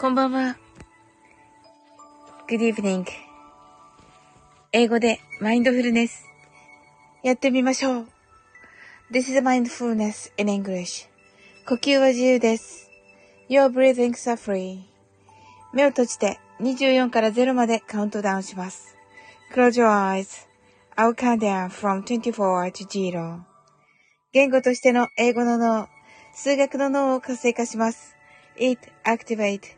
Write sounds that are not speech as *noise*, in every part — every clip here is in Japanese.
こんばんは。Good evening. 英語でマインドフルネス。やってみましょう。This is mindfulness in English. 呼吸は自由です。Your breathings are free. 目を閉じて24から0までカウントダウンします。Close your eyes. I'll count down from 24 to 0. 言語としての英語の脳、数学の脳を活性化します。It activate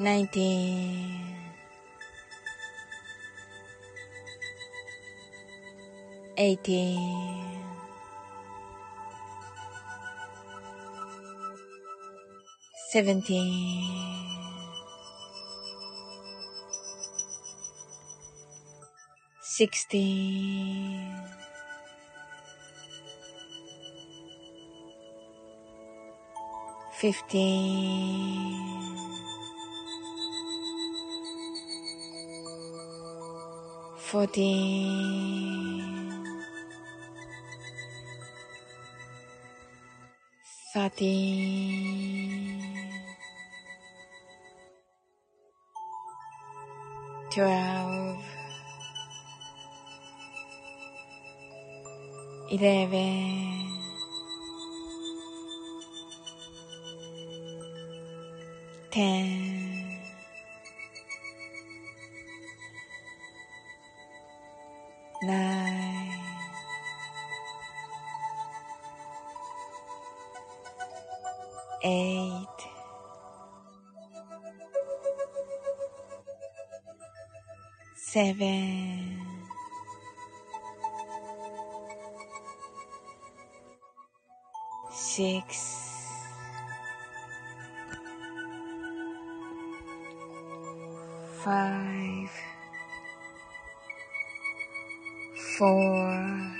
nineteen, eighteen. 17 16 15 fourteen, thirteen, twelve, eleven, ten. Eight, seven, six, five, four,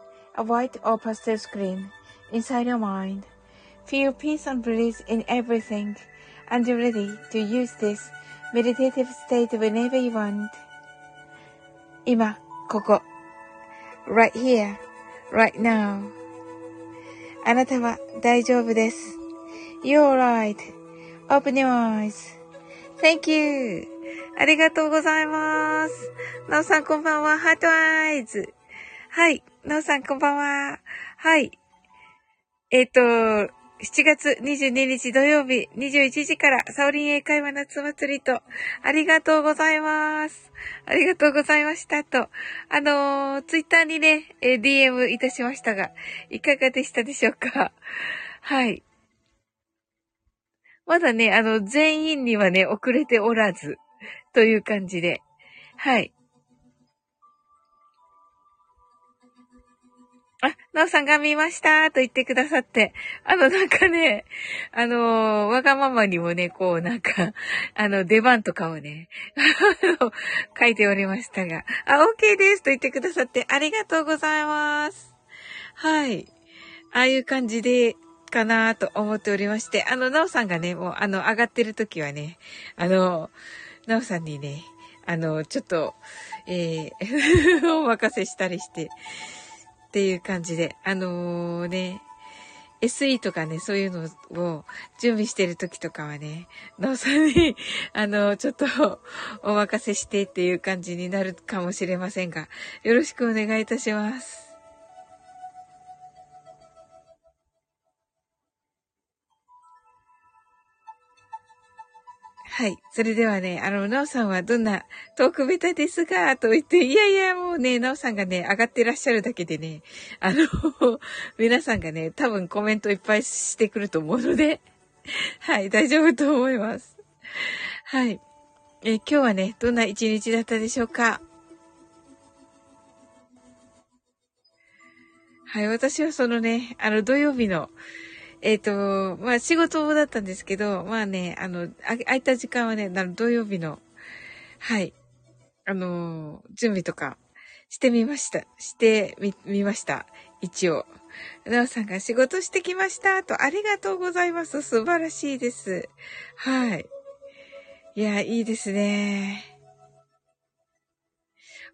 a white or pastel screen inside your mind. Feel peace and bliss in everything and you're ready to use this meditative state whenever you want. 今、ここ。right here, right now. あなたは大丈夫です。You're right. Open your eyes.Thank you. ありがとうございます。なおさんこんばんは。ハートアイズ。はい。 なおさんこんばんは。はい。えっ、ー、と、7月22日土曜日21時からサオリン英会話夏祭りと、ありがとうございます。ありがとうございましたと、あのー、ツイッターにね、え DM いたしましたが、いかがでしたでしょうか？はい。まだね、あの、全員にはね、遅れておらず、という感じで。はい。あ、なおさんが見ましたと言ってくださって、あの、なんかね、あのわがままにもね、こう、なんか、あの、出番とかをね、あの、書いておりましたが、あ、OK ですと言ってくださって、ありがとうございます。はい。ああいう感じで、かなと思っておりまして、あの、なおさんがね、もう、あの、上がってる時はね、あの、なおさんにね、あの、ちょっと、えー、*laughs* お任せしたりして、っていう感じで、あのー、ね、SE とかね、そういうのを準備してる時とかはね、なおさんに、*laughs* あの、ちょっと *laughs* お任せしてっていう感じになるかもしれませんが、よろしくお願いいたします。はい。それではね、あの、なおさんはどんなトークベタですが、と言って、いやいや、もうね、なおさんがね、上がってらっしゃるだけでね、あの、*laughs* 皆さんがね、多分コメントいっぱいしてくると思うので、*laughs* はい、大丈夫と思います。はい。え今日はね、どんな一日だったでしょうか？はい、私はそのね、あの、土曜日の、えっ、ー、と、まあ仕事だったんですけど、まあね、あの、あ空いた時間はね、土曜日の、はい、あの、準備とかしてみました。してみ、みました。一応。なおさんが仕事してきましたと、ありがとうございます。素晴らしいです。はい。いや、いいですね。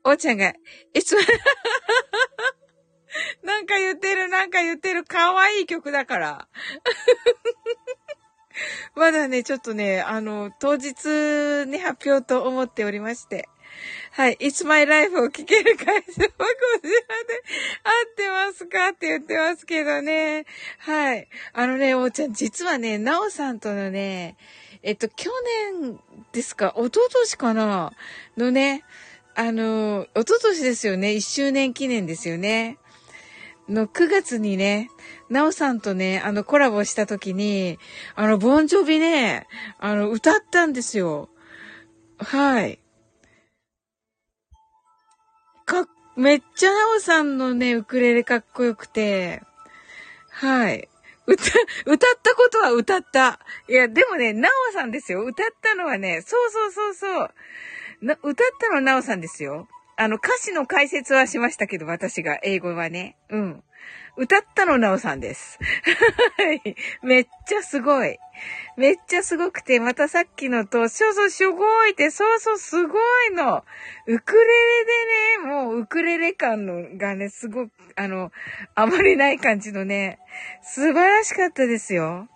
おーちゃんが、いつも *laughs* *laughs* なんか言ってる、なんか言ってる。可愛いい曲だから。*laughs* まだね、ちょっとね、あの、当日に発表と思っておりまして。はい。It's my life を聴ける会社はこちらで合ってますかって言ってますけどね。はい。あのね、おーちゃん、実はね、なおさんとのね、えっと、去年ですか一昨年かなのね、あの、一昨年ですよね。一周年記念ですよね。の9月にね、なおさんとね、あのコラボした時に、あの、ボンジョビね、あの、歌ったんですよ。はい。か、めっちゃなおさんのね、ウクレレかっこよくて、はい。歌、歌ったことは歌った。いや、でもね、なおさんですよ。歌ったのはね、そうそうそうそう。な、歌ったのはなおさんですよ。あの、歌詞の解説はしましたけど、私が、英語はね。うん。歌ったのなおさんです。*laughs* めっちゃすごい。めっちゃすごくて、またさっきのと、そうそう、すごいって、そうそう、すごいの。ウクレレでね、もうウクレレ感のがね、すごく、あの、あまりない感じのね、素晴らしかったですよ。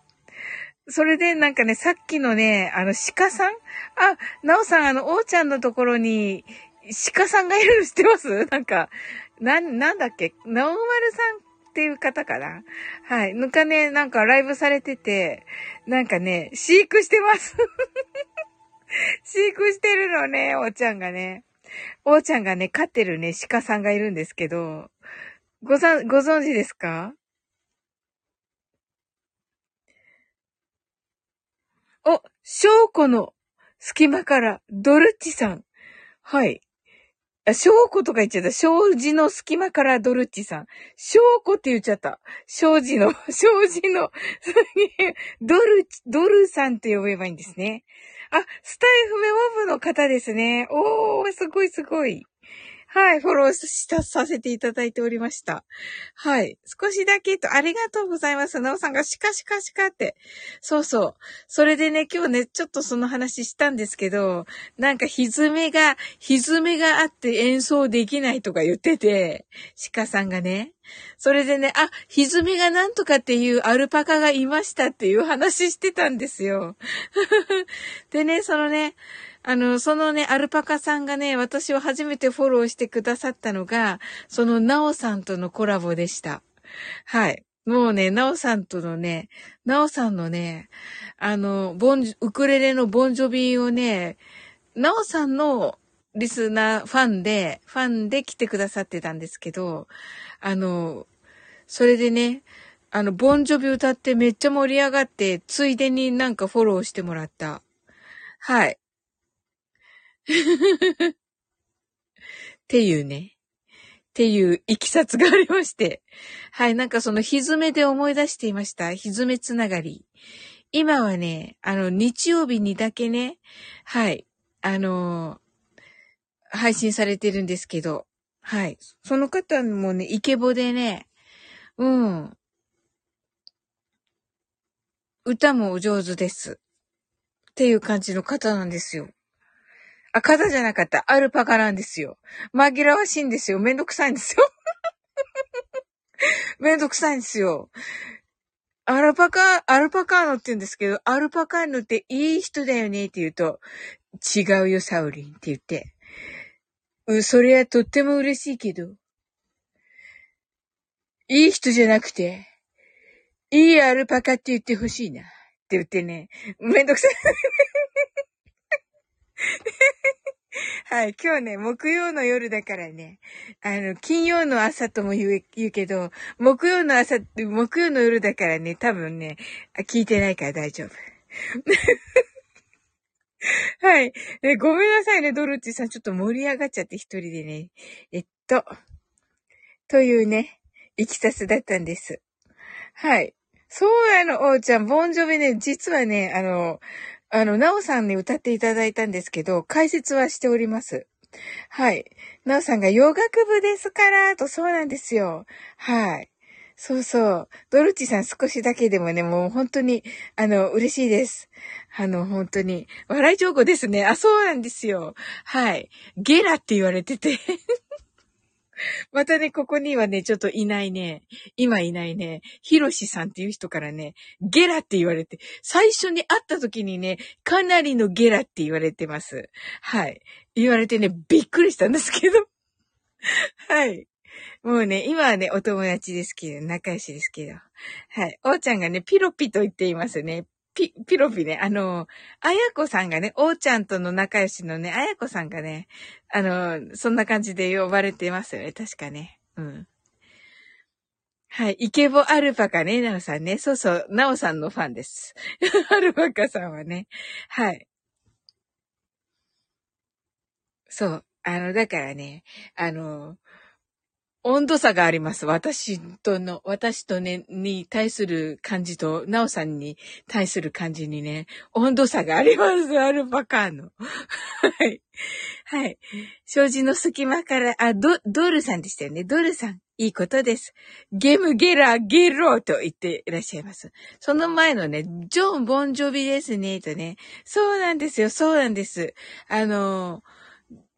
それでなんかね、さっきのね、あの、鹿さん？あ、なおさん、あの、おーちゃんのところに鹿さんがいるの知ってます？なんか、な、なんだっけ？直丸さんっていう方かな？はい。ぬかね、なんかライブされてて、なんかね、飼育してます飼育してるのね、おーちゃんがね。おーちゃんがね、飼ってるね、鹿さんがいるんですけど、ござ、ご存知ですか？お、翔子の隙間からドルッチさん。はい。あ、証拠とか言っちゃった。障子の隙間からドルッチさん。翔子って言っちゃった。障子の、*laughs* 障子の、*laughs* ドル、ドルさんって呼べばいいんですね。あ、スタイフメモブの方ですね。おー、すごいすごい。はい、フォローした、させていただいておりました。はい。少しだけと、ありがとうございます。なおさんがシカシカシカって。そうそう。それでね、今日ね、ちょっとその話したんですけど、なんか歪めが、歪めがあって演奏できないとか言ってて、鹿さんがね。それでね、あ、歪めがなんとかっていうアルパカがいましたっていう話してたんですよ。*laughs* でね、そのね、あの、そのね、アルパカさんがね、私を初めてフォローしてくださったのが、そのナオさんとのコラボでした。はい。もうね、なおさんとのね、なおさんのね、あの、ボン、ウクレレのボンジョビをね、なおさんのリスナー、ファンで、ファンで来てくださってたんですけど、あの、それでね、あの、ボンジョビ歌ってめっちゃ盛り上がって、ついでになんかフォローしてもらった。はい。っていうね。っていういきさつがありまして。はい、なんかそのひずめで思い出していました。ひずめつながり。今はね、あの、日曜日にだけね、はい、あのー、配信されてるんですけど、はい。その方もね、イケボでね、うん。歌もお上手です。っていう感じの方なんですよ。あ、肩じゃなかった。アルパカなんですよ。紛らわしいんですよ。めんどくさいんですよ。*laughs* めんどくさいんですよ。アルパカ、アルパカーノって言うんですけど、アルパカーノっていい人だよねって言うと、違うよ、サウリンって言って。うん、それはとっても嬉しいけど、いい人じゃなくて、いいアルパカって言ってほしいな。って言ってね、めんどくさい。*laughs* はい。今日ね、木曜の夜だからね、あの、金曜の朝とも言う言うけど、木曜の朝、木曜の夜だからね、多分ね、聞いてないから大丈夫。*laughs* はい、ね。ごめんなさいね、ドルチさん。ちょっと盛り上がっちゃって一人でね。えっと、というね、いきさつだったんです。はい。そうやの、おうちゃん、ボンジョビね、実はね、あの、あの、なおさんに歌っていただいたんですけど、解説はしております。はい。なおさんが洋楽部ですから、とそうなんですよ。はい。そうそう。ドルチさん少しだけでもね、もう本当に、あの、嬉しいです。あの、本当に。笑い上手ですね。あ、そうなんですよ。はい。ゲラって言われてて *laughs* またね、ここにはね、ちょっといないね。今いないね。ヒロシさんっていう人からね、ゲラって言われて、最初に会った時にね、かなりのゲラって言われてます。はい。言われてね、びっくりしたんですけど。*laughs* はい。もうね、今はね、お友達ですけど、仲良しですけど。はい。おーちゃんがね、ピロピと言っていますね。ピ、ピロピね。あの、あやこさんがね、おーちゃんとの仲良しのね、あやこさんがね、あの、そんな感じで呼ばれてますよね。確かね。うん。はい。イケボアルパカね、なおさんね。そうそう、なおさんのファンです。*laughs* アルパカさんはね。はい。そう。あの、だからね、あの、温度差があります。私との、私とね、に対する感じと、なおさんに対する感じにね、温度差があります。アルパカーノ。はい。はい。障子の隙間から、あ、ド、ドルさんでしたよね。ドルさん。いいことです。ゲムゲラゲローと言っていらっしゃいます。その前のね、ジョン・ボンジョビですね、とね。そうなんですよ、そうなんです。あのー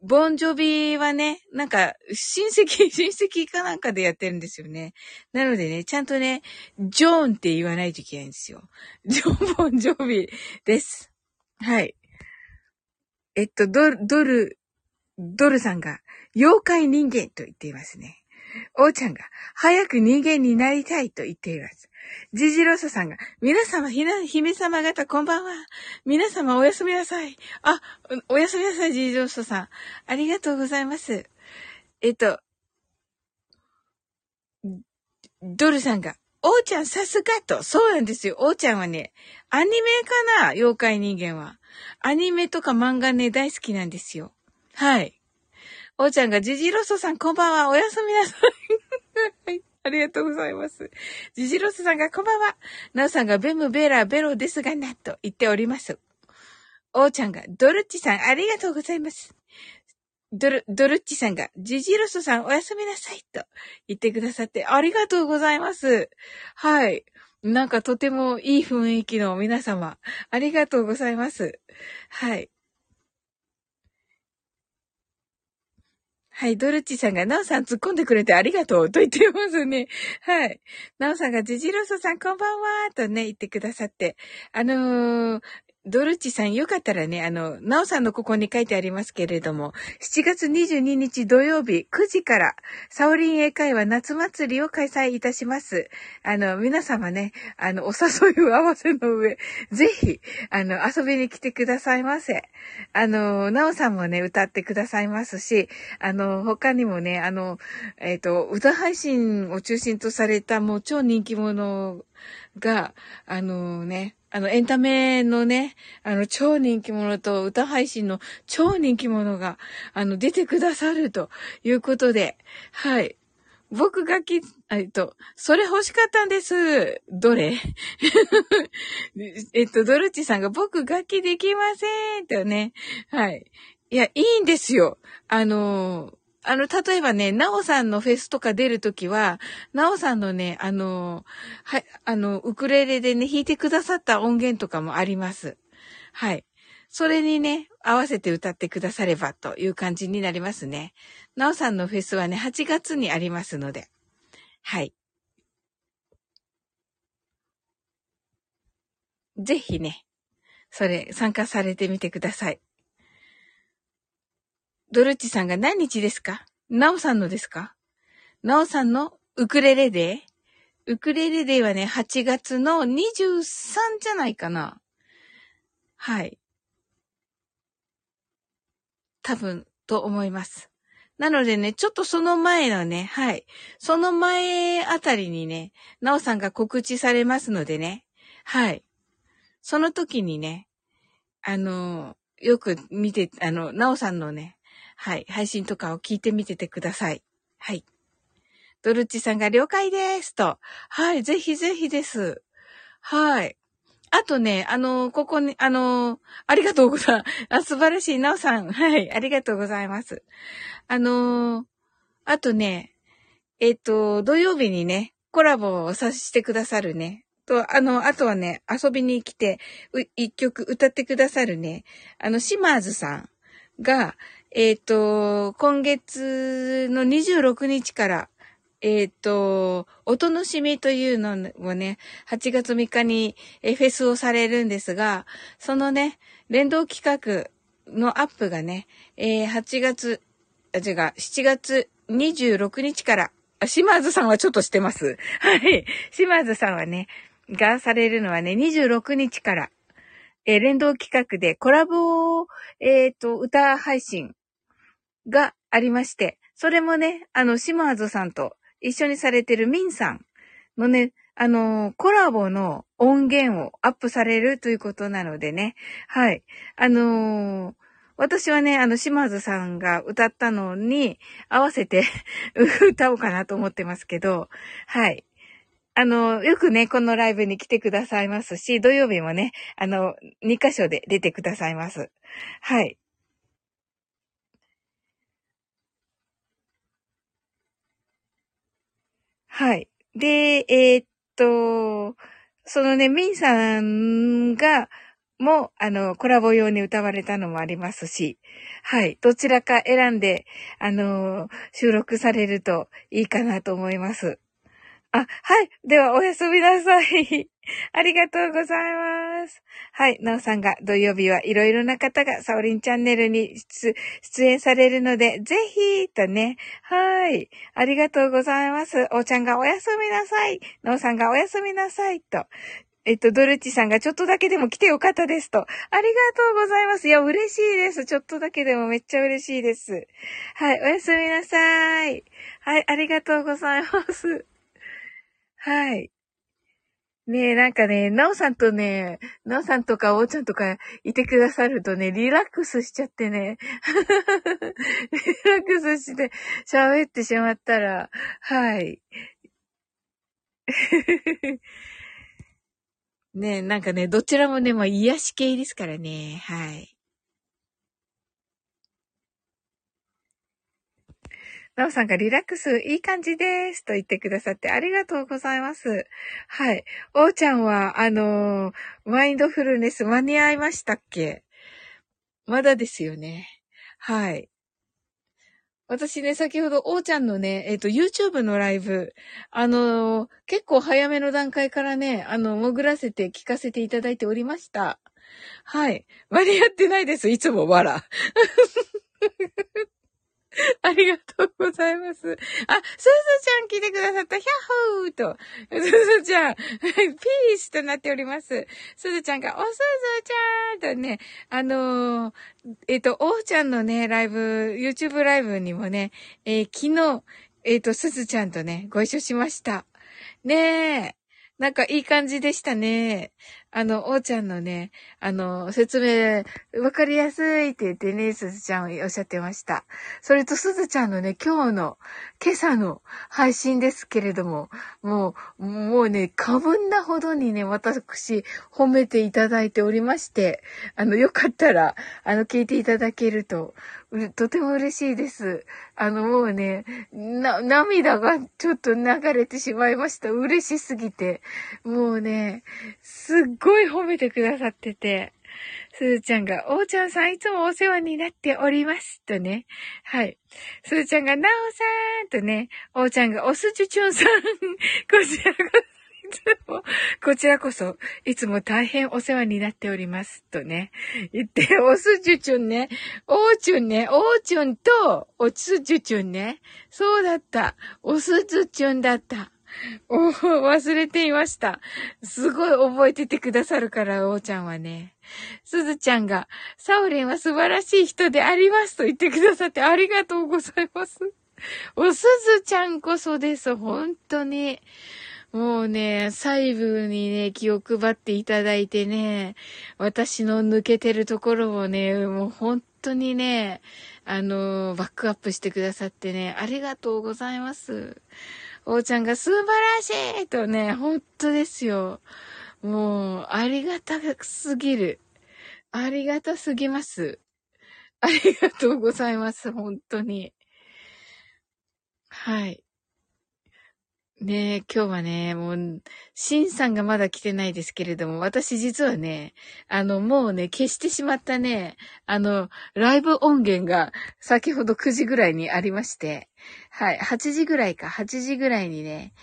ボンジョビはね、なんか、親戚、*laughs* 親戚かなんかでやってるんですよね。なのでね、ちゃんとね、ジョーンって言わないといけないんですよ。ジョン・ボンジョビです。はい。えっと、ドル、ドル、ドルさんが、妖怪人間と言っていますね。おーちゃんが、早く人間になりたいと言っています。ジジロソさんが、皆様、ひな、姫様方、こんばんは。皆様、おやすみなさい。あ、おやすみなさい、ジジロソさん。ありがとうございます。えっと、ドルさんが、おーちゃんさすがと。そうなんですよ。おーちゃんはね、アニメかな妖怪人間は。アニメとか漫画ね、大好きなんですよ。はい。おーちゃんが、ジジロソさんこんばんは。おやすみなさ。い。*laughs* ありがとうございます。ジジロスさんがこんばんは。ナオさんがベムベラベロですがな、と言っております。おーちゃんが、ドルッチさんありがとうございます。ドル、ドルッチさんが、ジジロスさんおやすみなさい、と言ってくださってありがとうございます。はい。なんかとてもいい雰囲気の皆様、ありがとうございます。はい。はい、ドルチさんが、ナオさん突っ込んでくれてありがとうと言ってますね。はい。ナオさんが、ジジロソさんこんばんはとね、言ってくださって。あのー、ドルチさん、よかったらね、あの、ナオさんのここに書いてありますけれども、7月22日土曜日9時から、サオリン英会話夏祭りを開催いたします。あの、皆様ね、あの、お誘いを合わせの上、ぜひ、あの、遊びに来てくださいませ。あの、ナオさんもね、歌ってくださいますし、あの、他にもね、あの、えっ、ー、と、歌配信を中心とされたもう超人気者が、あのね、あの、エンタメのね、あの、超人気者と歌配信の超人気者が、あの、出てくださるということで、はい。僕がき、えっと、それ欲しかったんです。どれ？*laughs* えっと、ドルチさんが僕楽器できませんとね。はい。いや、いいんですよ。あのーあの、例えばね、なおさんのフェスとか出るときは、なおさんのね、あの、はい、あの、ウクレレでね、弾いてくださった音源とかもあります。はい。それにね、合わせて歌ってくださればという感じになりますね。なおさんのフェスはね、8月にありますので。はい。ぜひね、それ参加されてみてください。ドルッチさんが何日ですか？ナオさんのですか？ナオさんのウクレレデー？ウクレレデーはね、8月の23じゃないかな。はい。多分、と思います。なのでね、ちょっとその前のね、はい。その前あたりにね、なおさんが告知されますのでね。はい。その時にね、あの、よく見て、あの、なおさんのね、はい、配信とかを聞いてみててください。はい。ドルッチさんが了解ですと。はい、ぜひぜひです。はい。あとね、あの、ここに、あの、ありがとうございます。あ、素晴らしい。なおさん。はい、ありがとうございます。あの、あとね、えっ、と、土曜日にね、コラボをさせてくださるね。と、あの、あとはね、遊びに来て、一曲歌ってくださるね、あの、シマーズさんが、えっ、ー、と、今月の26日から、えっ、ー、と、お楽しみというのをね、8月3日にフェスをされるんですが、そのね、連動企画のアップがね、えー、8月、あ、違う、7月26日から、あ、島津さんはちょっとしてます。*laughs* はい。島津さんはね、がされるのはね、26日から、えー、連動企画でコラボを、えっ、ー、と、歌配信がありまして、それもね、あの、シマーズさんと一緒にされてるミンさんのね、あの、コラボの音源をアップされるということなのでね、はい。あのー、私はね、あの、島津さんが歌ったのに合わせて *laughs* 歌おうかなと思ってますけど、はい。あの、よくね、このライブに来てくださいますし、土曜日もね、あの、2箇所で出てくださいます。はい。はい。で、えー、っと、そのね、ミンさんが、も、あの、コラボ用に歌われたのもありますし、はい。どちらか選んで、あの、収録されるといいかなと思います。あ、はい。では、おやすみなさい。*laughs* ありがとうございます。はい。なおさんが土曜日はいろいろな方がサオリンチャンネルに出演されるので、ぜひ、とね。はい。ありがとうございます。おーちゃんがおやすみなさい。なおさんがおやすみなさい。と。えっと、ドルチさんがちょっとだけでも来てよかったですと。ありがとうございます。いや、嬉しいです。ちょっとだけでもめっちゃ嬉しいです。はい。おやすみなさい。はい。ありがとうございます。はい。ねえ、なんかね、なおさんとね、なおさんとかおうちゃんとかいてくださるとね、リラックスしちゃってね、*laughs* リラックスして喋ってしまったら、はい。*laughs* ねえ、なんかね、どちらもね、まあ癒し系ですからね、はい。なおさんがリラックスいい感じですと言ってくださってありがとうございます。はい。おーちゃんは、あのー、マインドフルネス間に合いましたっけ？まだですよね。はい。私ね、先ほど、おーちゃんのね、えっ、ー、と、YouTube のライブ、あのー、結構早めの段階からね、あの、潜らせて聞かせていただいておりました。はい。間に合ってないです。いつもわら。*laughs* ありがとうございます。あ、すずちゃん来てくださった。ヒャッホーと。すずちゃん、*laughs* ピースとなっております。すずちゃんが、おすずちゃんとね、あのー、えっ、ー、と、おうちゃんのね、ライブ、YouTube ライブにもね、えー、昨日、えっ、と、すずちゃんとね、ご一緒しました。ねえ。なんかいい感じでしたね。あの、おーちゃんのね、あの、説明、わかりやすいって言ってね、すずちゃんおっしゃってました。それとすずちゃんのね、今日の、今朝の配信ですけれども、もう、もうね、過分なほどにね、私、褒めていただいておりまして、あの、よかったら、あの、聞いていただけると、とても嬉しいです。あの、もうね、な、涙がちょっと流れてしまいました。嬉しすぎて。もうね、すっごい褒めてくださってて、すずちゃんが、おーちゃんさんいつもお世話になっております。とね。はい。すずちゃんが、なおさんとね、おーちゃんが、おすじゅちゅんさん。*laughs* こちらこそ、いつも、こちらこそ、いつも大変お世話になっております。とね。言って、おすじゅちゅんね、おーちゅんね、おーちゅんと、おすじゅちゅんね。そうだった。おすずちゅんだった。*laughs* お忘れていました。すごい覚えててくださるから、おーちゃんはね。すずちゃんが、サオリンは素晴らしい人でありますと言ってくださってありがとうございます。おすずちゃんこそです。本当に。もうね、細部にね、気を配っていただいてね、私の抜けてるところをね、もう本当にね、あの、バックアップしてくださってね、ありがとうございます。おーちゃんが素晴らしいとね、本当ですよ。もう、ありがたすぎる。ありがたすぎます。ありがとうございます。本当に。はい。ねえ、今日はね、もう、シンさんがまだ来てないですけれども、私実はね、あの、もうね、消してしまったね、あの、ライブ音源が先ほど9時ぐらいにありまして、はい、8時ぐらいか、8時ぐらいにね、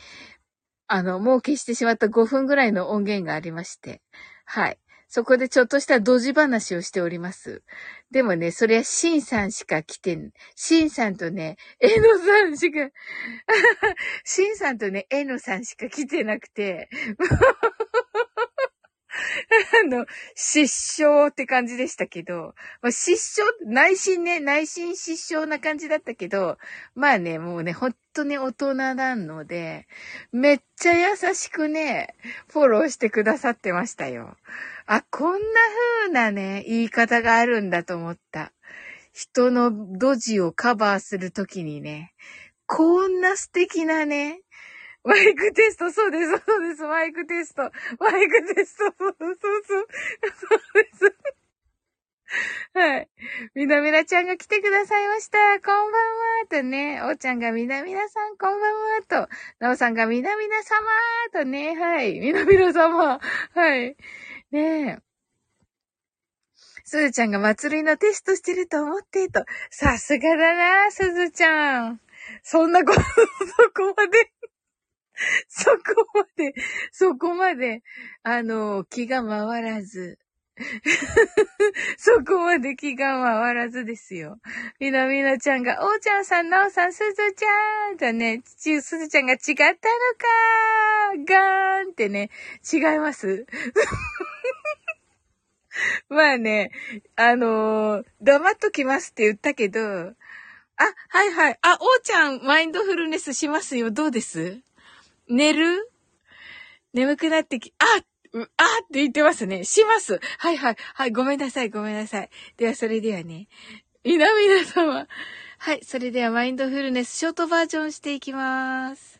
あの、もう消してしまった5分ぐらいの音源がありまして、はい。そこでちょっとしたドジ話をしております。でもね、それはシンさんしか来てん、シンさんとね、エノさんしか、*laughs* シンさんとね、エノさんしか来てなくて、*laughs* あの、失笑って感じでしたけど、まあ、失笑、内心ね、内心失笑な感じだったけど、まあね、もうね、ほんとね、大人なので、めっちゃ優しくね、フォローしてくださってましたよ。あ、こんな風なね、言い方があるんだと思った。人のドジをカバーするときにね、こんな素敵なね、マイクテスト、そうです、そうです、マイクテスト、マイクテスト、そうそうそう、そうです。はい。みなみなちゃんが来てくださいました。こんばんは。とね、おーちゃんがみなみなさん、こんばんは。と、なおさんがみなみな様。とね、はい。みなみな様。はい。ねえ。すずちゃんが祭りのテストしてると思って、と。さすがだな、すずちゃん。そんなこと、そこまで *laughs* そこまで、そこまで、あの、気が回らず。*laughs* そこまで気が回らずですよ。みなみなちゃんが、おーちゃんさん、なおさん、すずちゃんだね。ち、すずちゃんが違ったのかーガーンってね、違います。*laughs* *laughs* まあね、あのー、黙っときますって言ったけど、あ、はいはい。あ、おーちゃん、マインドフルネスしますよ。どうです？寝る？眠くなってき、ああって言ってますね。します。はいはい。はい、ごめんなさい、ごめんなさい。では、それではね。みなみな様。はい、それではマインドフルネスショートバージョンしていきます。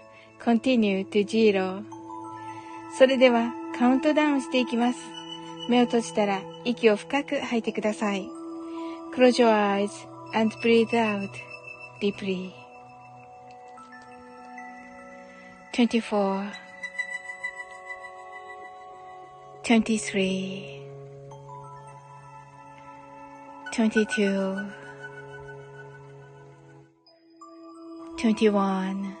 continue to 0それではカウントダウンしていきます。目を閉じたら息を深く吐いてください。Close your eyes and breathe out deeply. 24 23 22 21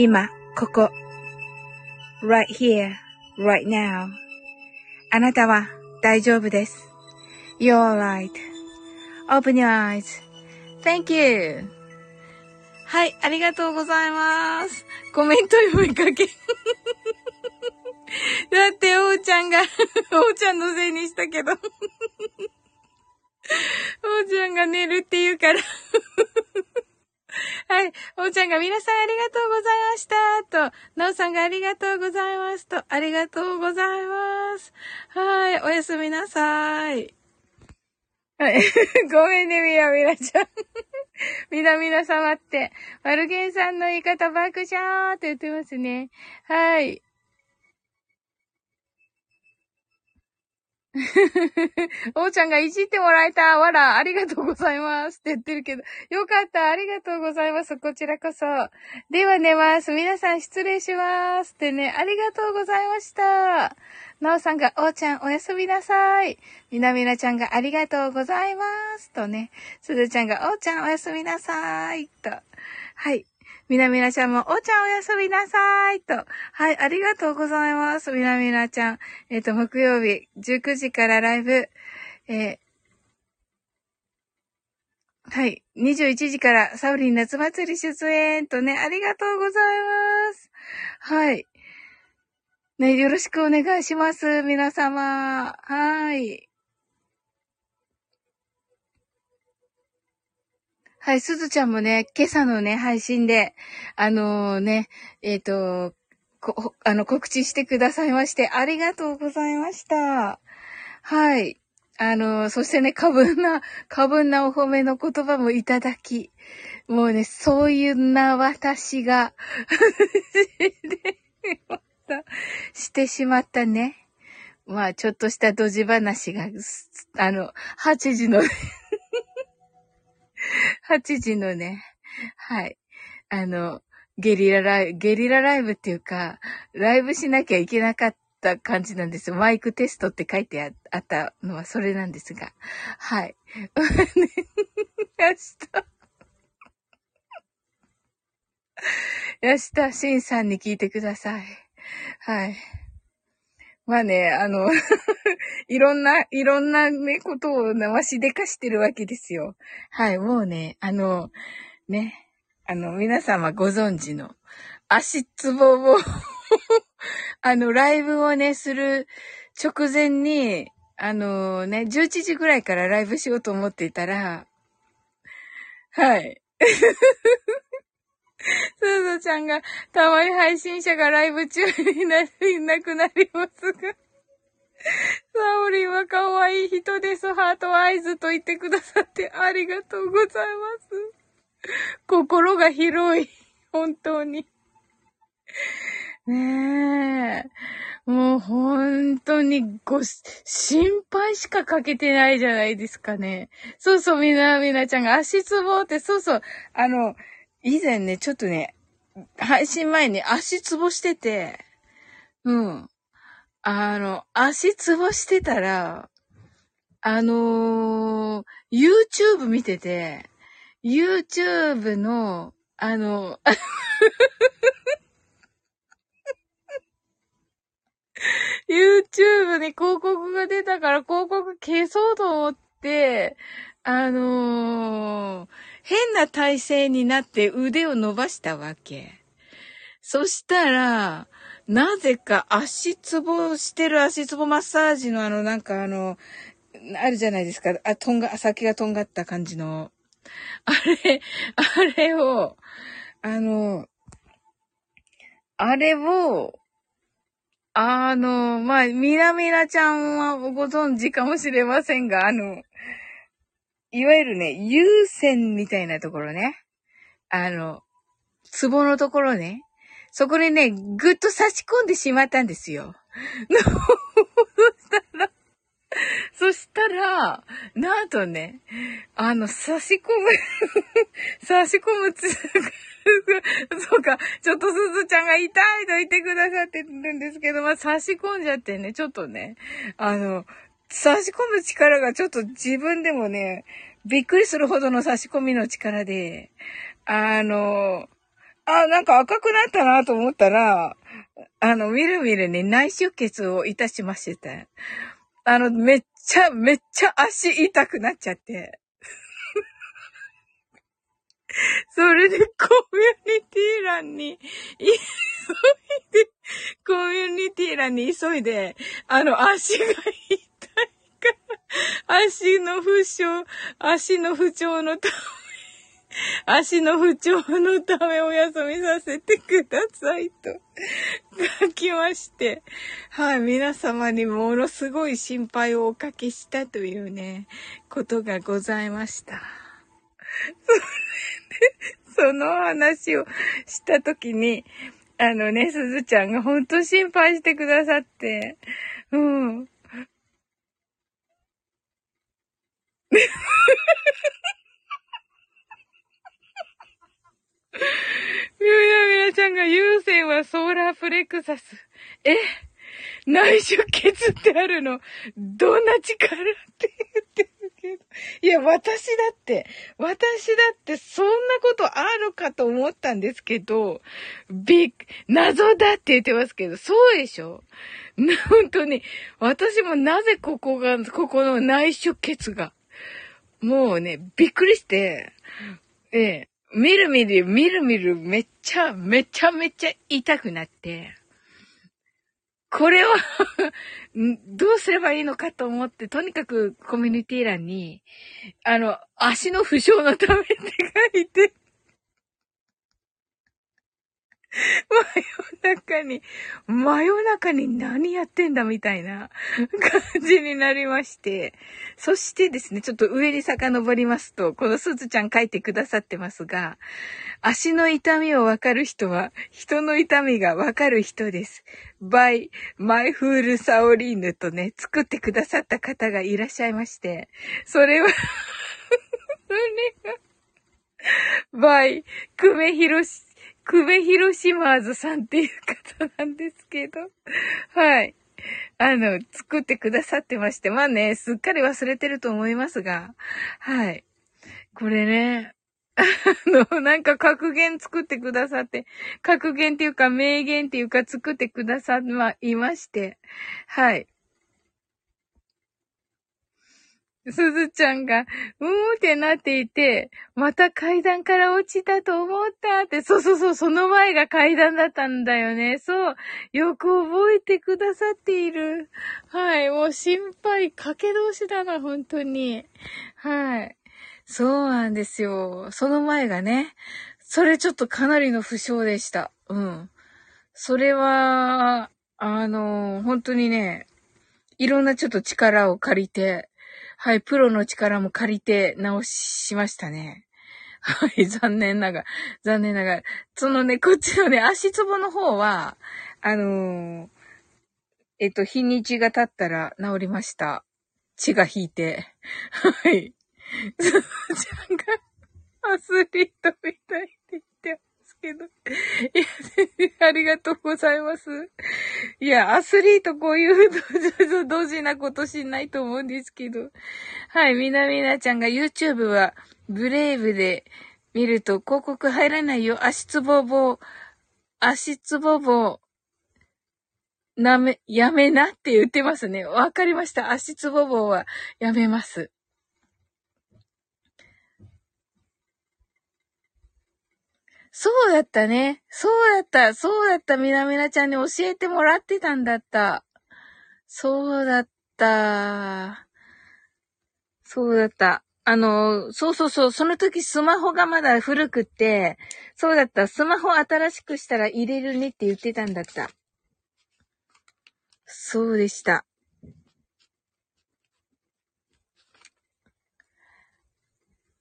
今、ここ。right here, right now. あなたは大丈夫です。You're alright.Open your eyes.Thank you. はい、ありがとうございます。コメント読みかけ。*laughs* だって、おーちゃんが、*laughs* おーちゃんのせいにしたけど。*laughs* おーちゃんが寝るって言うから。はい。おうちゃんが皆さんありがとうございました。と、なおさんがありがとうございます。と、ありがとうございます。はい。おやすみなさい。はい。ごめんね、みやみらちゃん。みなみな様って、マルゲンさんの言い方爆笑って言ってますね。はい。*laughs* おーちゃんがいじってもらえた。わら、ありがとうございます。って言ってるけど。よかった。ありがとうございます。こちらこそ。では寝ます。皆さん失礼します。ってね、ありがとうございました。なおさんが、おーちゃんおやすみなさい。みなみなちゃんがありがとうございます。とね、すずちゃんが、おーちゃんおやすみなさい。と。はい。みなみなちゃんも、おーちゃんおやすみなさい。と。はい、ありがとうございます。みなみなちゃん。えっ、と、木曜日、19時からライブ、えーはい。21時からサウリン夏祭り出演とね、ありがとうございます。はい。ね、よろしくお願いします。皆様。はい。はい、すずちゃんもね、今朝のね、配信で、あのね、えっ、と、こ、あの、告知してくださいまして、ありがとうございました。はい。あの、そしてね、過分な、*laughs* 過分なお褒めの言葉もいただき、もうね、そういうな私が、*laughs* してしまったね。まあ、ちょっとしたドジ話が、あの、8時の、*laughs* 8時のね、はい。あの、ゲリラライブ、ゲリラライブっていうか、ライブしなきゃいけなかった感じなんです。マイクテストって書いてあったのはそれなんですが。はい。*laughs* 明日。*laughs* 明日、シンさんに聞いてください。はい。まあね、あの *laughs* いろんな、いろんなね、ことを回しでかしてるわけですよ。はい、もうね、あの、ね、あの、皆様ご存知の、足つぼを *laughs* あの、ライブをね、する直前に、あのね、11時ぐらいからライブしようと思っていたら、はい。すずちゃんが、たまに配信者がライブ中にな、いなくなりますが。サオリンは可愛い人です。ハートアイズと言ってくださってありがとうございます。心が広い。本当に。ねえ。もう本当にご、心配しかかけてないじゃないですかね。そうそう、みな、みなちゃんが足つぼって、そうそう、あの、以前ね、ちょっとね、配信前に足つぼしてて、うん。あの、足つぼしてたら、あのー、YouTube 見てて、YouTube の、あの、YouTube に広告が出たから広告消そうと思って、あのー、変な体勢になって腕を伸ばしたわけ。そしたら、なぜか足つぼしてる足つぼマッサージのあの、なんかあの、あるじゃないですか。あ、とんが、先がとんがった感じの。あれ、あれを、あの、あれを、あの、まあ、ミラミラちゃんはご存知かもしれませんが、あの、いわゆるね、優先みたいなところね。あの、ツボのところね。そこにね、ぐっと差し込んでしまったんですよ。*laughs* そしたら、そしたら、なんとね、あの、差し込む *laughs* 差し込むつ、*laughs* そうか、ちょっとすずちゃんが痛いと言ってくださってるんですけど、まあ、差し込んじゃってね、ちょっとね、あの、差し込む力がちょっと自分でもね、びっくりするほどの差し込みの力で、あの、あ、なんか赤くなったなと思ったら、あの、みるみるね、内出血をいたしまして。あの、めっちゃ、めっちゃ足痛くなっちゃって。*laughs* それでコミュニティ欄に、急いで、コミュニティ欄に急いで、あの、足が、足の負傷、足の不調のため、足の不調のためお休みさせてくださいと書きまして、はい、皆様にものすごい心配をおかけしたというね、ことがございました。それで、その話をしたときに、あのね、すずちゃんが本当心配してくださって、うん。みなみなちゃんが優先はソーラープレクサス。え内出血ってあるの？どんな力って言ってるけど。いや、私だって、私だってそんなことあるかと思ったんですけど、びっ、謎だって言ってますけど、そうでしょ？本当に、私もなぜここが、ここの内出血が、もうね、びっくりして、ええ、みるみる、みるみる、めっちゃ、めちゃめちゃ痛くなって、これを *laughs* どうすればいいのかと思って、とにかくコミュニティ欄に、あの、足の負傷のためって書いて、真夜中に、真夜中に何やってんだみたいな感じになりまして。そしてですね、ちょっと上に遡りますと、このすずちゃん書いてくださってますが、足の痛みをわかる人は、人の痛みがわかる人です。by マイフールサオリーヌとね、作ってくださった方がいらっしゃいまして、それはそれが、by 久米博士久米広島ーズさんっていう方なんですけど、はい。あの、作ってくださってまして、まあね、すっかり忘れてると思いますが、はい。これね、あの、なんか格言作ってくださって、格言っていうか名言っていうか作ってくださまいまして、はい。すずちゃんが、うーんってなっていて、また階段から落ちたと思ったって、そうそうそう、その前が階段だったんだよね。そう。よく覚えてくださっている。はい。もう心配、かけ通しだな、本当に。はい。そうなんですよ。その前がね、それちょっとかなりの負傷でした。うん。それは、あの、本当にね、いろんなちょっと力を借りて、はい、プロの力も借りて直しましたね。はい、残念ながら、残念ながら。そのね、こっちのね、足つぼの方は、あのー、えっと、日にちが経ったら治りました。血が引いて。はい。ちゃんがアスリートみたいけど。いや、ありがとうございます。いや、アスリートこういう同時なことしないと思うんですけど。はい、みなみなちゃんが YouTube はブレイブで見ると広告入らないよ。足つぼぼ、足つぼぼ、なめ、やめなって言ってますね。わかりました。足つぼぼはやめます。そうだったね。そうだった。そうだった。みなみなちゃんに教えてもらってたんだった。そうだった。そうだった。あの、そうそうそう。その時スマホがまだ古くって、そうだった。スマホ新しくしたら入れるねって言ってたんだった。そうでした。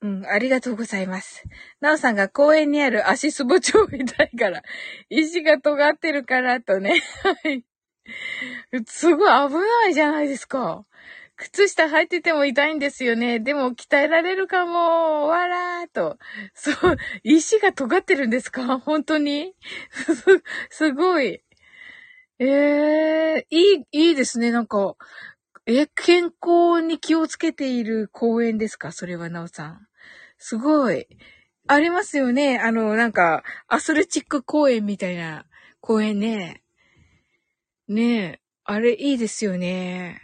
うん、ありがとうございます。なおさんが公園にある足すぼ超痛いから、石が尖ってるからとね。はい。すごい危ないじゃないですか。靴下履いてても痛いんですよね。でも鍛えられるかも。わらーと。そう、石が尖ってるんですか？本当に？*laughs* すごい。ええー、いい、いいですね。なんか、え、健康に気をつけている公園ですか？それは、なおさん。すごい。ありますよね。あの、なんか、アスレチック公園みたいな公園ね。ねえ。あれいいですよね。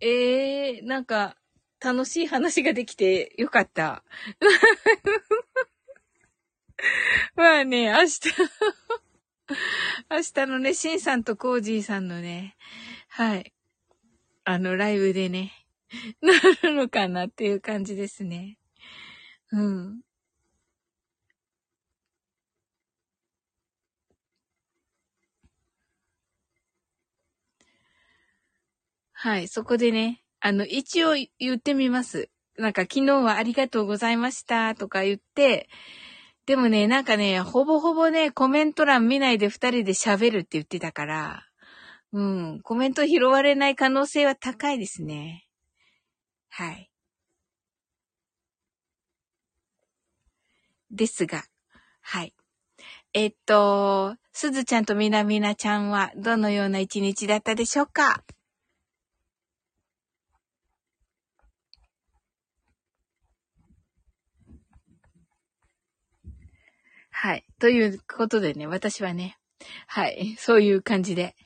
ええー、なんか、楽しい話ができてよかった。*laughs* まあね、明日 *laughs* 明日のね、シンさんとコージーさんのね、はい。あの、ライブでね、*laughs* なるのかなっていう感じですね。うん。はい、そこでね、あの、一応言ってみます。なんか昨日はありがとうございましたとか言って、でもね、なんかね、ほぼほぼね、コメント欄見ないで二人で喋るって言ってたから、うん、コメント拾われない可能性は高いですね。はい。ですが、はい。えっと、すずちゃんとみなみなちゃんはどのような一日だったでしょうか？はい。ということでね、私はね、はい。そういう感じで。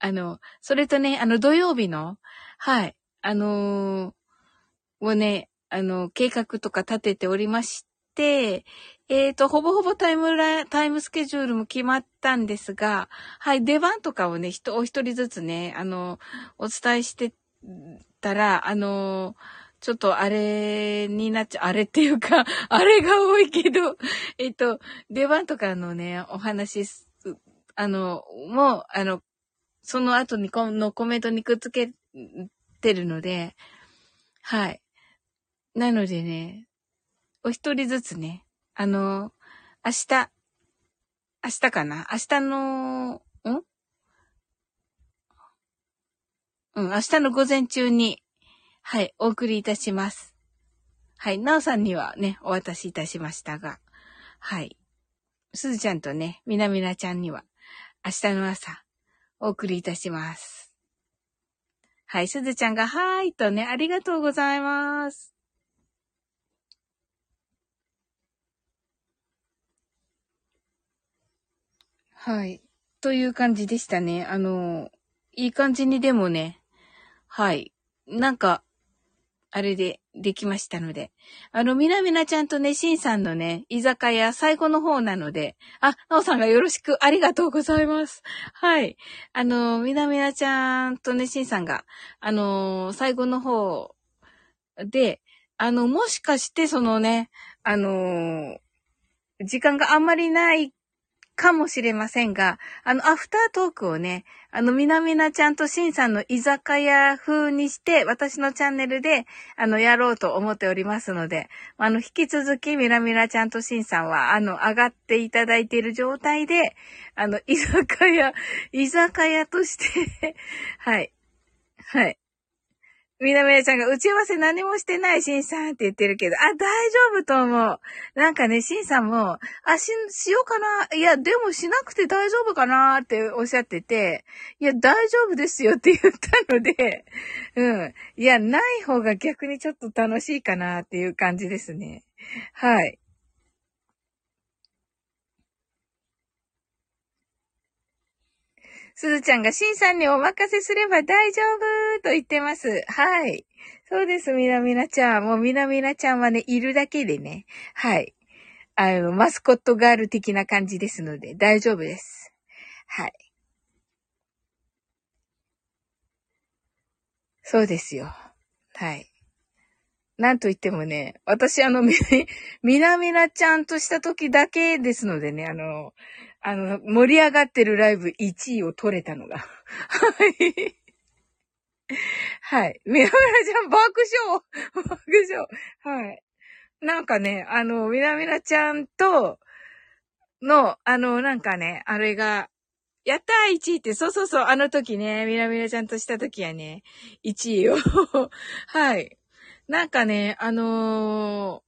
あの、それとね、あの、土曜日の、はい。あのー、をね、あの、計画とか立てておりまして、えっ、ー、と、ほぼほぼタイムラ、タイムスケジュールも決まったんですが、はい、出番とかをね、人、お一人ずつね、あの、お伝えしてたら、あの、ちょっとあれになっちゃう、あれっていうか、*laughs* あれが多いけど、えっと、出番とかのね、お話す、あの、もう、あの、その後にこのコメントにくっつけてるので、はい。なのでね、お一人ずつね、あの、明日、明日かな？明日の、ん？うん、明日の午前中に、はい、お送りいたします。はい、なおさんにはね、お渡しいたしましたが、はい。すずちゃんとね、みなみなちゃんには、明日の朝、お送りいたします。はい、すずちゃんが、はーいとね、ありがとうございます。はい。という感じでしたね。あの、いい感じにでもね、はい。なんか、あれでできましたので。あの、みなみなちゃんとね、しんさんのね、居酒屋最後の方なので、あ、なおさんがよろしくありがとうございます。はい。あの、みなみなちゃんとね、しんさんが、あの、最後の方で、あの、もしかしてそのね、あの、時間があんまりないかもしれませんが、あの、アフタートークをね、あの、みなみなちゃんとしんさんの居酒屋風にして、私のチャンネルで、あの、やろうと思っておりますので、あの、引き続きみなみなちゃんとしんさんは、あの、上がっていただいている状態で、あの、居酒屋、居酒屋として *laughs* はい。はい。みなみなちゃんが打ち合わせ何もしてないしんさんって言ってるけど、あ、大丈夫と思う。なんかね、しんさんも、あ、し、しようかな。いや、でもしなくて大丈夫かなっておっしゃってて、いや、大丈夫ですよって言ったので、*laughs* うん。いや、ない方が逆にちょっと楽しいかなっていう感じですね。はい。すずちゃんが、しんさんにお任せすれば大丈夫と言ってます。はい。そうです、みなみなちゃん。もうみなみなちゃんはね、いるだけでね。はい。あの、マスコットガール的な感じですので、大丈夫です。はい。そうですよ。はい。なんと言ってもね、私あの、み、*laughs* みなみなちゃんとした時だけですのでね、あの、あの、盛り上がってるライブ1位を取れたのが。*laughs* はい。はい。みなみなちゃん爆笑爆笑はい。なんかね、あの、みなみなちゃんと、の、あの、なんかね、あれが、やったー !1 位って、そうそうそう、あの時ね、みなみなちゃんとした時はね、1位を *laughs* はい。なんかね、あのー、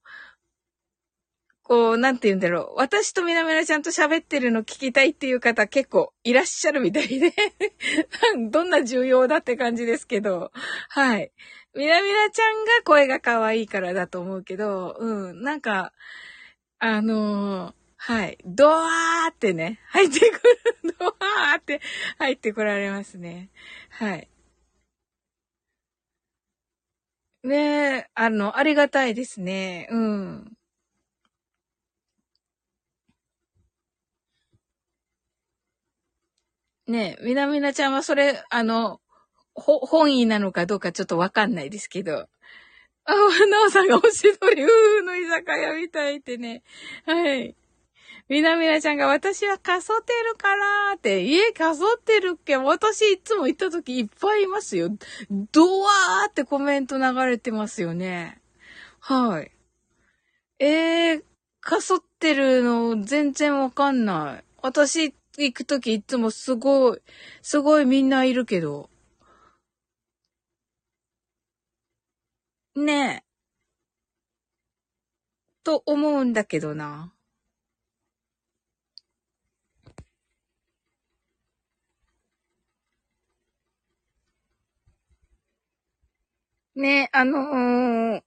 こう、なんて言うんだろう。私とみなみなちゃんと喋ってるの聞きたいっていう方結構いらっしゃるみたいで *laughs* どんな重要だって感じですけど。はい。みなみなちゃんが声が可愛いからだと思うけど、うん。なんか、あのー、はい。ドワーってね、入ってくる。ドワーって入ってこられますね。はい。ねえ、あの、ありがたいですね。うん。ねえ、みなみなちゃんはそれ、あの、ほ、本意なのかどうかちょっとわかんないですけど。あ、なおさんがおしどり、うーの居酒屋みたいってね。はい。みなみなちゃんが私はかそってるからーって、家かそってるっけ私いつも行った時いっぱいいますよ。ドワーってコメント流れてますよね。はい。えー、かそってるの全然わかんない。私行くときいつもすごい、すごいみんないるけど。ねえ。と思うんだけどな。ねあのー、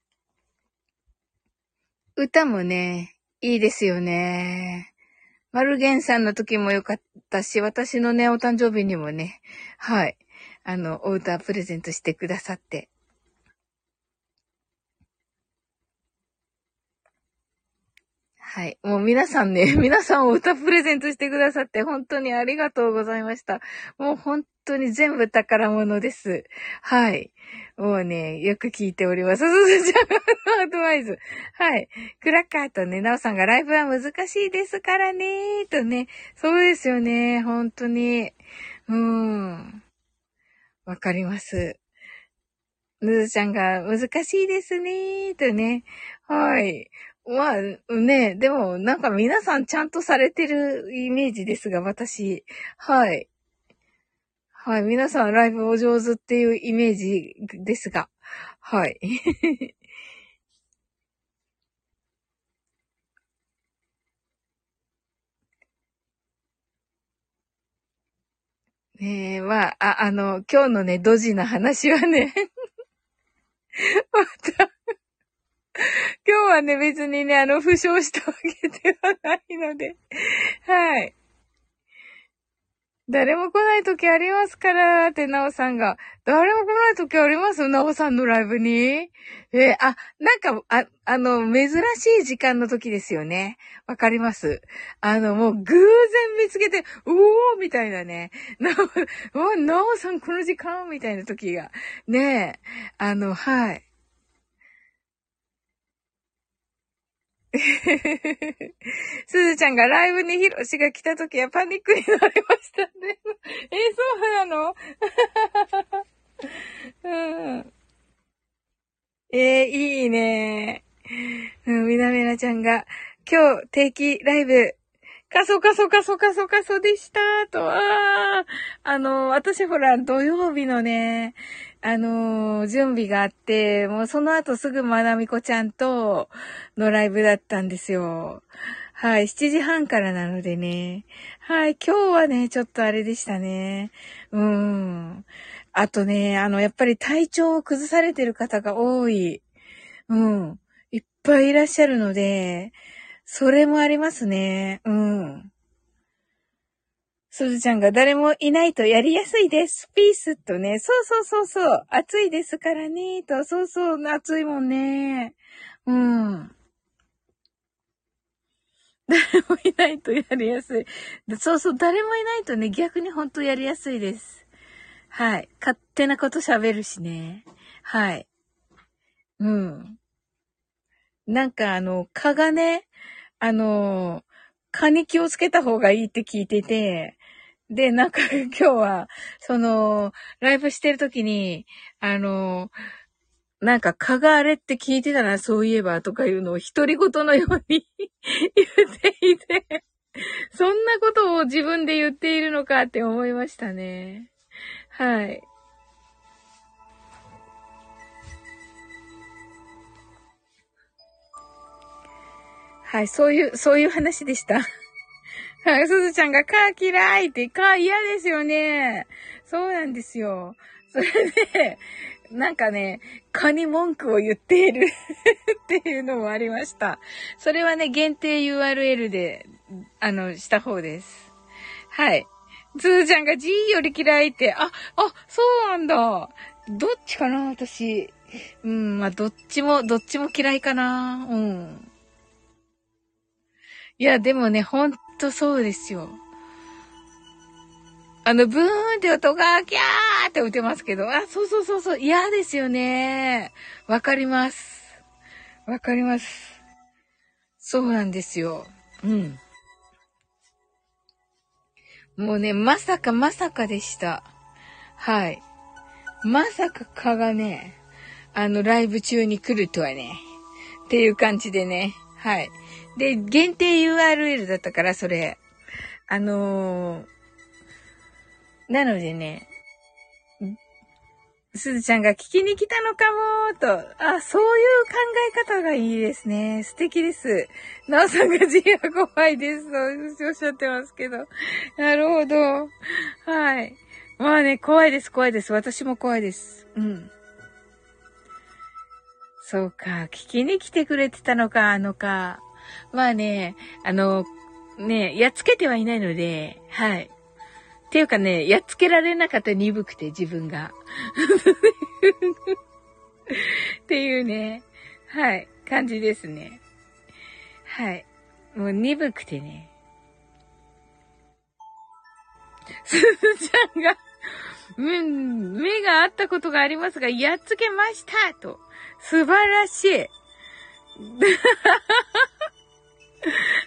歌もね、いいですよね。マルゲンさんの時も良かったし、私のね、お誕生日にもね、はい、あの、お歌プレゼントしてくださって。はい。もう皆さんね、*laughs* 皆さんお歌プレゼントしてくださって本当にありがとうございました。もう本当に全部宝物です。はい。もうね、よく聞いております。そうそう、じゃあ、アドバイズ。はい。クラッカーとね、ナオさんがライブは難しいですからね、とね。そうですよね、本当に。うーん。わかります。ぬずちゃんが難しいですね、とね。はい。まあ、ね、でも、なんか皆さんちゃんとされてるイメージですが、私。はい。はい。皆さんライブお上手っていうイメージですが。はい。*laughs* ねえ、まあ、あ、あの、今日のね、ドジな話はね *laughs* また *laughs* 今日はね、別にね、あの、負傷したわけではないのではい。誰も来ない時ありますから、ってなおさんが。誰も来ない時あります？なおさんのライブに？えー、あ、なんか、あ、あの、珍しい時間の時ですよね。わかります？あの、もう偶然見つけて、うおーみたいなね。なお、なおさんこの時間？みたいな時が。ねえ。あの、はい。*laughs* すずちゃんがライブにヒロシが来た時はパニックになりましたね。*laughs* えそうなの？*laughs* うん。えー、いいね。うん、みなめなちゃんが、今日定期ライブ、カソカソカソカソカソでした、と。ああの、私ほら、土曜日のね、あのー、準備があって、もうその後すぐまなみこちゃんとのライブだったんですよ。はい、7時半からなのでね。はい、今日はね、ちょっとあれでしたね。うん。あとね、あの、やっぱり体調を崩されてる方が多い。うん。いっぱいいらっしゃるので、それもありますね。うん。すずちゃんが誰もいないとやりやすいです。ピースとね。そうそうそうそう。暑いですからね。と。そうそう。暑いもんね。うん。誰もいないとやりやすい。そうそう。誰もいないとね、逆にほんとやりやすいです。はい。勝手なこと喋るしね。はい。うん。なんかあの、蚊がね、あの、蚊に気をつけた方がいいって聞いてて、で、なんか *laughs* 今日は、その、ライブしてる時に、あの、なんか蚊があれって聞いてたな、そういえば、とかいうのを独り言のように *laughs* 言っていて、そんなことを自分で言っているのかって思いましたね。はい。はい、そういう、そういう話でした。*laughs* はい、すずちゃんが、カー嫌いって、カー嫌ですよね。そうなんですよ。それで、なんかね、蚊に文句を言っている *laughs* っていうのもありました。それはね、限定 URL で、あの、した方です。はい。すずちゃんが G より嫌いって、あ、あ、そうなんだ。どっちかな、私。うん、まあ、どっちも、どっちも嫌いかな。うん。いや、でもね、ほんとそうですよ。あの、ブーンって音が、キャーって打てますけど、あ、そうそうそうそう、嫌ですよね。わかります。わかります。そうなんですよ。うん。もうね、まさかまさかでした。はい。まさか蚊がね、あの、ライブ中に来るとはね。っていう感じでね。はい。で、限定 URL だったから、それ。あのー、なのでね、すずちゃんが聞きに来たのかもーと。あ、そういう考え方がいいですね。素敵です。なおさんが字が怖いです。そうおっしゃってますけど。なるほど。はい。まあね、怖いです、怖いです。私も怖いです。うん。そうか。聞きに来てくれてたのか、あのか。まあね、あの、ね、やっつけてはいないので、はい。っていうかね、やっつけられなかった鈍くて、自分が。*laughs* っていうね、はい、感じですね。はい。もう鈍くてね。すずちゃんが、うん、目があったことがありますが、やっつけましたと。素晴らしい。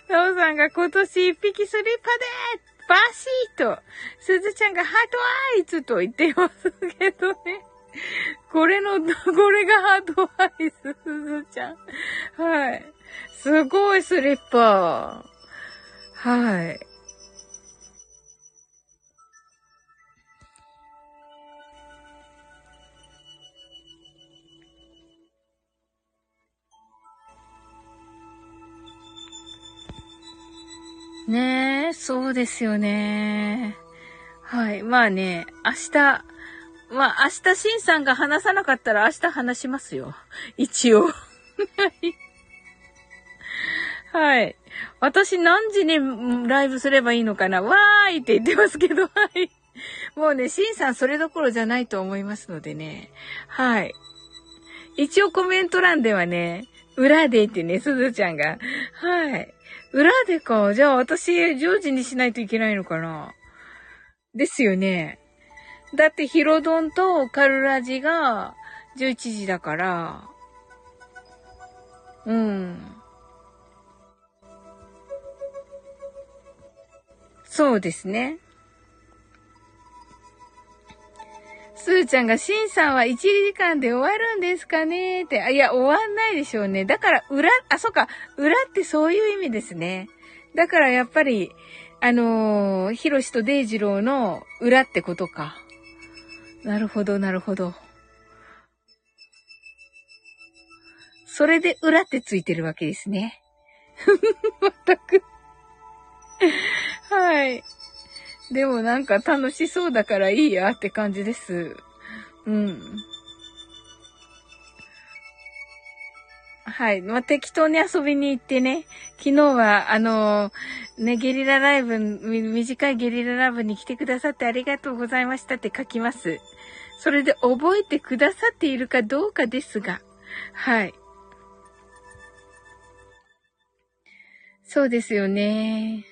なおさんが今年一匹スリッパでバシーと、すずちゃんが heart eyes と言ってますけどね。これの、これが heart eyes、すずちゃん。はい。すごいスリッパ。はい。ねえ、そうですよね。はい。まあね、明日、まあ明日、シンさんが話さなかったら明日話しますよ。一応。*laughs* はい。私何時にライブすればいいのかなわーいって言ってますけど、はい。もうね、シンさんそれどころじゃないと思いますのでね。はい。一応コメント欄ではね、裏でってね、すずちゃんが。はい。裏でか。じゃあ私、10時にしないといけないのかな？ですよね。だってヒロドンとカルラジが11時だから、うん。そうですね。すーちゃんが、しんさんは1時間で終わるんですかねって。あいや、終わんないでしょうね。だから、裏、あ、そっか、裏ってそういう意味ですね。だからやっぱり、あのー、ひろしとデイジローの裏ってことか。なるほど、なるほど。それで裏ってついてるわけですね。まったくはい。でもなんか楽しそうだからいいやって感じです。うん。はい。まあ、適当に遊びに行ってね。昨日は、あのー、ね、ゲリラライブ、短いゲリラライブに来てくださってありがとうございましたって書きます。それで覚えてくださっているかどうかですが。はい。そうですよね。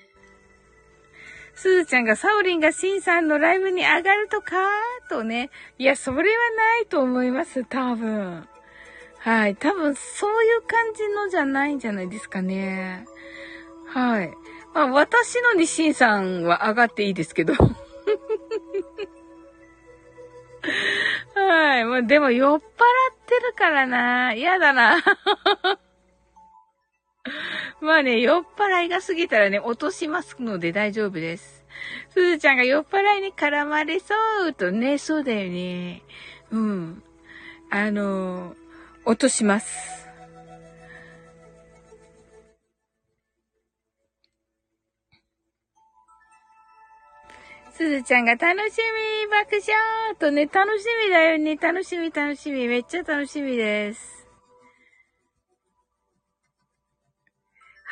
すずちゃんがサオリンがシンさんのライブに上がるとかとね。いや、それはないと思います、多分。はい。多分、そういう感じのじゃないんじゃないですかね。はい。まあ、私のにシンさんは上がっていいですけど。*laughs* はい。まあ、でも酔っ払ってるからな。嫌だな。まあね、酔っ払いが過ぎたらね、落としますので大丈夫です。すずちゃんが酔っ払いに絡まれそうとね、そうだよね。うん。あの落とします。すずちゃんが楽しみ爆笑とね、楽しみだよね。楽しみ楽しみ。めっちゃ楽しみです。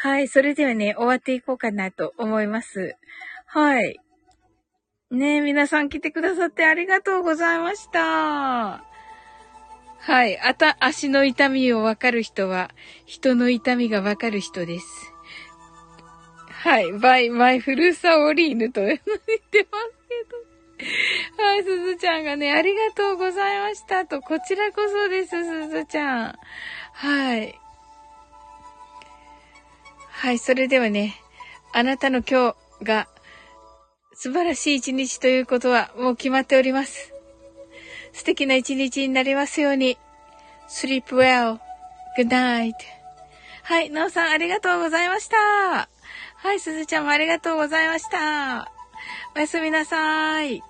はい。それではね、終わっていこうかなと思います。はい。ね皆さん来てくださってありがとうございました。はい。あた、足の痛みをわかる人は、人の痛みがわかる人です。はい。 bye、mindful サオリーヌと *laughs* 言ってますけど。はい、すずちゃんがね、ありがとうございましたと、こちらこそです、すずちゃん。はい。はい、それではね、あなたの今日が素晴らしい一日ということはもう決まっております。素敵な一日になりますように。sleep well. good night. はい、なおさんありがとうございました。はい、すずちゃんもありがとうございました。おやすみなさい。